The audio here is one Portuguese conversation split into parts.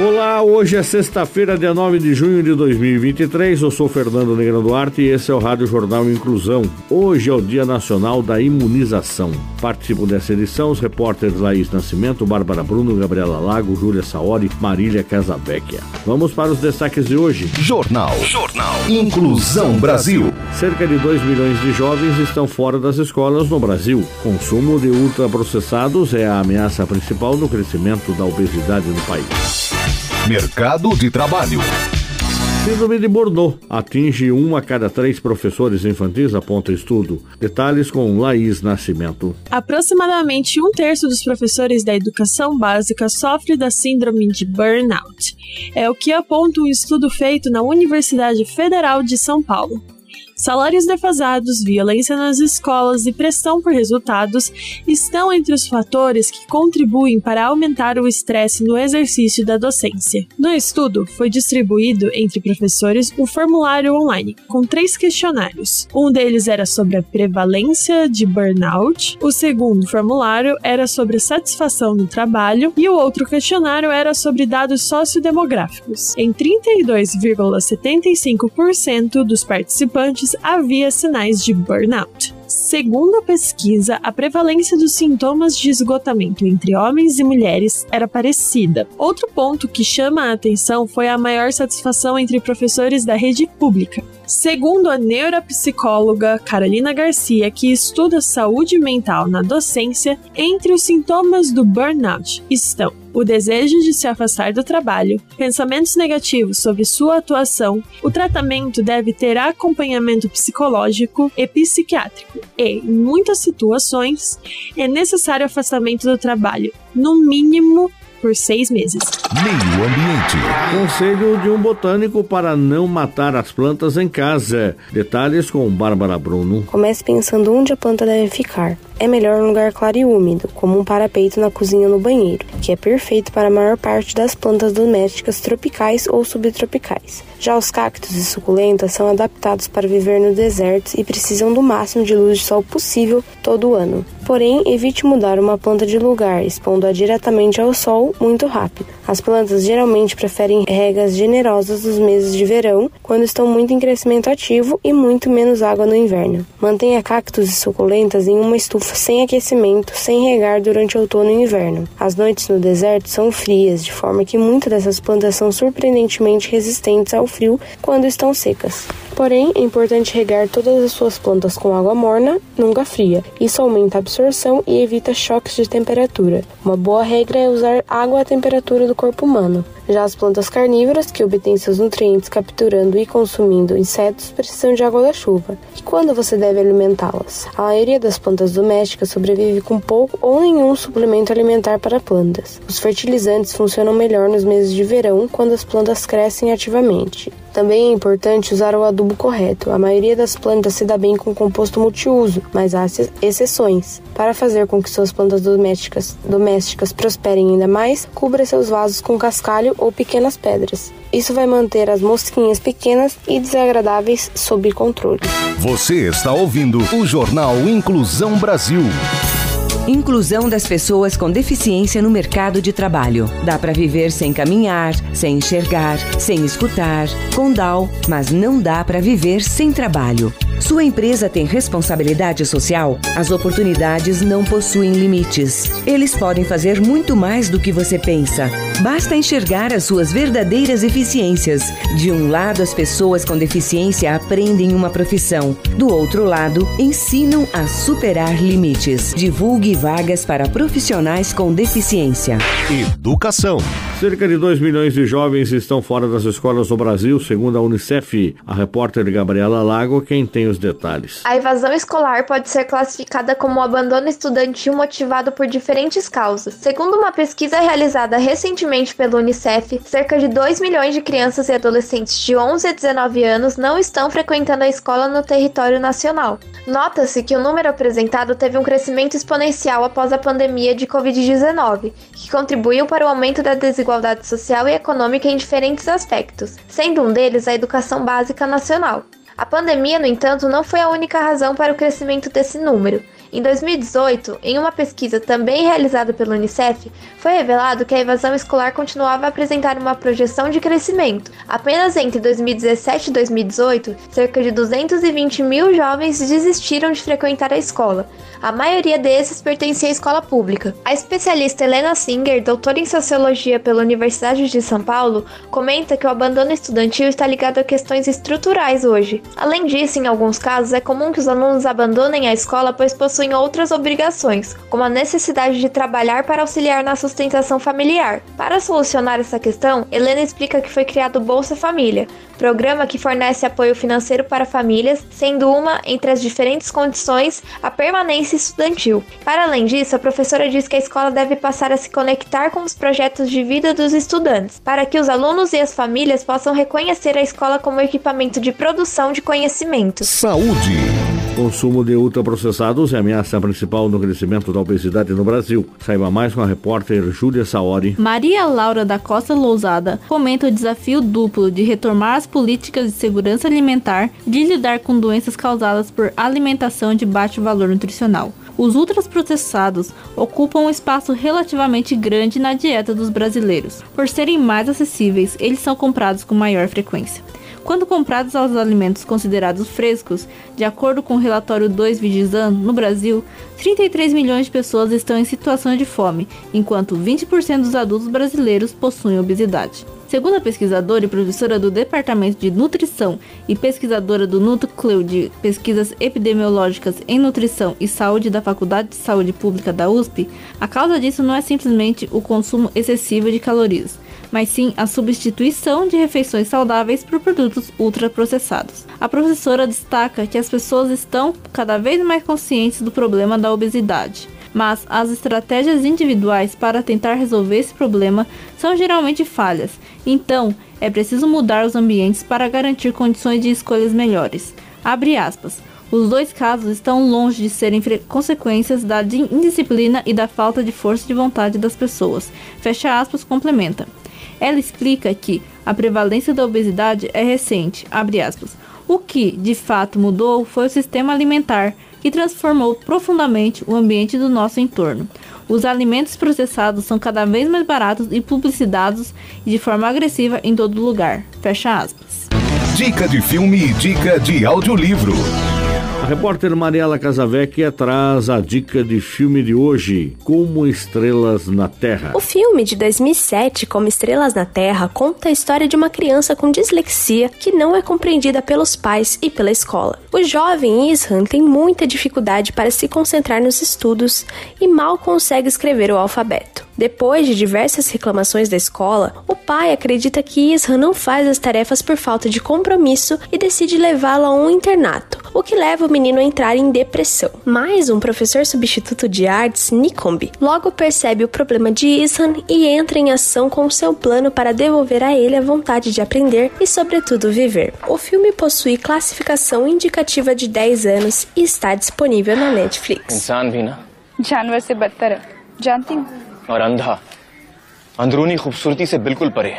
Olá, hoje é sexta-feira, dia 9 de junho de 2023. Eu sou Fernando Negrão Duarte e esse é o Rádio Jornal Inclusão. Hoje é o Dia Nacional da Imunização. Participam dessa edição os repórteres Laís Nascimento, Bárbara Bruno, Gabriela Lago, Júlia Saori, Marília Casavecchia. Vamos para os destaques de hoje. Jornal. Jornal. Inclusão Brasil. Cerca de 2 milhões de jovens estão fora das escolas no Brasil. Consumo de ultraprocessados é a ameaça principal no crescimento da obesidade no país. Mercado de trabalho. Síndrome de Bordeaux atinge um a cada três professores infantis, aponta estudo. Detalhes com Laís Nascimento. Aproximadamente um terço dos professores da educação básica sofre da síndrome de burnout. É o que aponta um estudo feito na Universidade Federal de São Paulo. Salários defasados, violência nas escolas e pressão por resultados estão entre os fatores que contribuem para aumentar o estresse no exercício da docência. No estudo, foi distribuído entre professores um formulário online com três questionários. Um deles era sobre a prevalência de burnout, o segundo formulário era sobre satisfação no trabalho e o outro questionário era sobre dados sociodemográficos. Em 32,75% dos participantes havia sinais de burnout. Segundo a pesquisa, a prevalência dos sintomas de esgotamento entre homens e mulheres era parecida. Outro ponto que chama a atenção foi a maior satisfação entre professores da rede pública. Segundo a neuropsicóloga Carolina Garcia, que estuda saúde mental na docência, entre os sintomas do burnout estão o desejo de se afastar do trabalho, pensamentos negativos sobre sua atuação, o tratamento deve ter acompanhamento psicológico e psiquiátrico e, em muitas situações, é necessário afastamento do trabalho, no mínimo por seis meses. Meio Ambiente. Conselho de um botânico para não matar as plantas em casa. Detalhes com Bárbara Bruno. Comece pensando onde a planta deve ficar. É melhor um lugar claro e úmido, como um parapeito na cozinha ou no banheiro, que é perfeito para a maior parte das plantas domésticas tropicais ou subtropicais. Já os cactos e suculentas são adaptados para viver no deserto e precisam do máximo de luz de sol possível todo o ano. Porém, evite mudar uma planta de lugar, expondo-a diretamente ao sol muito rápido. As plantas geralmente preferem regas generosas nos meses de verão, quando estão muito em crescimento ativo e muito menos água no inverno. Mantenha cactos e suculentas em uma estufa sem aquecimento, sem regar durante outono e inverno. As noites no deserto são frias, de forma que muitas dessas plantas são surpreendentemente resistentes ao frio quando estão secas. Porém, é importante regar todas as suas plantas com água morna, nunca fria. Isso aumenta a absorção e evita choques de temperatura. Uma boa regra é usar água à temperatura do corpo humano. Já as plantas carnívoras, que obtêm seus nutrientes capturando e consumindo insetos, precisam de água da chuva. E quando você deve alimentá-las? A maioria das plantas domésticas sobrevive com pouco ou nenhum suplemento alimentar para plantas. Os fertilizantes funcionam melhor nos meses de verão, quando as plantas crescem ativamente. Também é importante usar o adubo correto. A maioria das plantas se dá bem com composto multiuso, mas há exceções. Para fazer com que suas plantas domésticas, domésticas prosperem ainda mais, cubra seus vasos com cascalho ou pequenas pedras. Isso vai manter as mosquinhas pequenas e desagradáveis sob controle. Você está ouvindo o Jornal Inclusão Brasil. Inclusão das pessoas com deficiência no mercado de trabalho. Dá para viver sem caminhar, sem enxergar, sem escutar, com DAO, mas não dá para viver sem trabalho. Sua empresa tem responsabilidade social? As oportunidades não possuem limites. Eles podem fazer muito mais do que você pensa. Basta enxergar as suas verdadeiras eficiências. De um lado, as pessoas com deficiência aprendem uma profissão. Do outro lado, ensinam a superar limites. Divulgue vagas para profissionais com deficiência. Educação. Cerca de 2 milhões de jovens estão fora das escolas no Brasil, segundo a Unicef. A repórter Gabriela Lago quem tem os detalhes. A evasão escolar pode ser classificada como um abandono estudantil motivado por diferentes causas. Segundo uma pesquisa realizada recentemente pelo Unicef, cerca de 2 milhões de crianças e adolescentes de 11 a 19 anos não estão frequentando a escola no território nacional. Nota-se que o número apresentado teve um crescimento exponencial após a pandemia de Covid-19, que contribuiu para o aumento da desigualdade social e econômica em diferentes aspectos, sendo um deles a educação básica nacional. A pandemia, no entanto, não foi a única razão para o crescimento desse número. Em 2018, em uma pesquisa também realizada pelo Unicef, foi revelado que a evasão escolar continuava a apresentar uma projeção de crescimento. Apenas entre 2017 e 2018, cerca de 220 mil jovens desistiram de frequentar a escola. A maioria desses pertencia à escola pública. A especialista Helena Singer, doutora em sociologia pela Universidade de São Paulo, comenta que o abandono estudantil está ligado a questões estruturais hoje. Além disso, em alguns casos, é comum que os alunos abandonem a escola pois possuem possuem outras obrigações, como a necessidade de trabalhar para auxiliar na sustentação familiar. Para solucionar essa questão, Helena explica que foi criado o Bolsa Família, programa que fornece apoio financeiro para famílias, sendo uma entre as diferentes condições a permanência estudantil. Para além disso, a professora diz que a escola deve passar a se conectar com os projetos de vida dos estudantes, para que os alunos e as famílias possam reconhecer a escola como equipamento de produção de conhecimento. Saúde. Consumo de ultraprocessados é a ameaça principal no crescimento da obesidade no Brasil. Saiba mais com a repórter Júlia Saori. Maria Laura da Costa Lousada comenta o desafio duplo de retomar as políticas de segurança alimentar e de lidar com doenças causadas por alimentação de baixo valor nutricional. Os ultraprocessados ocupam um espaço relativamente grande na dieta dos brasileiros. Por serem mais acessíveis, eles são comprados com maior frequência. Quando comprados aos alimentos considerados frescos, de acordo com o relatório 2 Vigizan, no Brasil, 33 milhões de pessoas estão em situação de fome, enquanto 20% dos adultos brasileiros possuem obesidade. Segundo a pesquisadora e professora do Departamento de Nutrição e pesquisadora do Núcleo de Pesquisas Epidemiológicas em Nutrição e Saúde da Faculdade de Saúde Pública da USP, a causa disso não é simplesmente o consumo excessivo de calorias, mas sim a substituição de refeições saudáveis por produtos ultraprocessados. A professora destaca que as pessoas estão cada vez mais conscientes do problema da obesidade mas as estratégias individuais para tentar resolver esse problema são geralmente falhas. Então, é preciso mudar os ambientes para garantir condições de escolhas melhores. Abre aspas. Os dois casos estão longe de serem consequências da indisciplina e da falta de força de vontade das pessoas. Fecha aspas, complementa. Ela explica que a prevalência da obesidade é recente. O que, de fato, mudou foi o sistema alimentar, que transformou profundamente o ambiente do nosso entorno. Os alimentos processados são cada vez mais baratos e publicitados de forma agressiva em todo lugar. Fecha aspas. Dica de filme e dica de audiolivro. A repórter Mariela Casavecchia traz a dica de filme de hoje, Como Estrelas na Terra. O filme de 2007, Como Estrelas na Terra, conta a história de uma criança com dislexia que não é compreendida pelos pais e pela escola. O jovem Ishan tem muita dificuldade para se concentrar nos estudos e mal consegue escrever o alfabeto. Depois de diversas reclamações da escola, o pai acredita que Isra não faz as tarefas por falta de compromisso e decide levá-lo a um internato, o que leva o menino a entrar em depressão. Mas um professor substituto de artes, Nikombi, logo percebe o problema de Ishan e entra em ação com seu plano para devolver a ele a vontade de aprender e, sobretudo, viver. O filme possui classificação indicativa de 10 anos e está disponível na Netflix. जानवर से बदतर है जानती हूँ और अंधा अंदरूनी खूबसूरती से बिल्कुल परे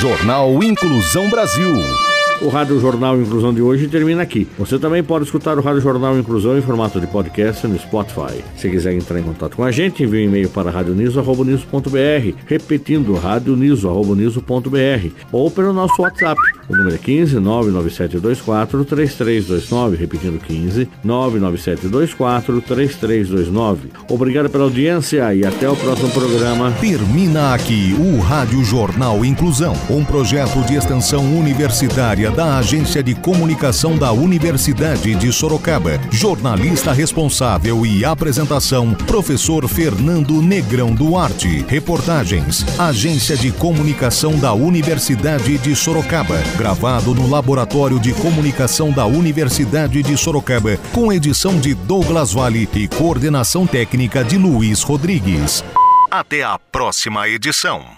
Jornal Inclusão Brasil. O Rádio Jornal Inclusão de hoje termina aqui. Você também pode escutar o Rádio Jornal Inclusão em formato de podcast no Spotify. Se quiser entrar em contato com a gente, envie um e-mail para radioniso.br, repetindo radioniso.br ou pelo nosso WhatsApp O número é 15 99724 3329, repetindo 15 99724 3329. Obrigado pela audiência e até o próximo programa. Termina aqui o Rádio Jornal Inclusão, um projeto de extensão universitária da Agência de Comunicação da Universidade de Sorocaba. Jornalista responsável e apresentação, professor Fernando Negrão Duarte. Reportagens, Agência de Comunicação da Universidade de Sorocaba. Gravado no Laboratório de Comunicação da Universidade de Sorocaba, com edição de Douglas Vale e coordenação técnica de Luiz Rodrigues. Até a próxima edição.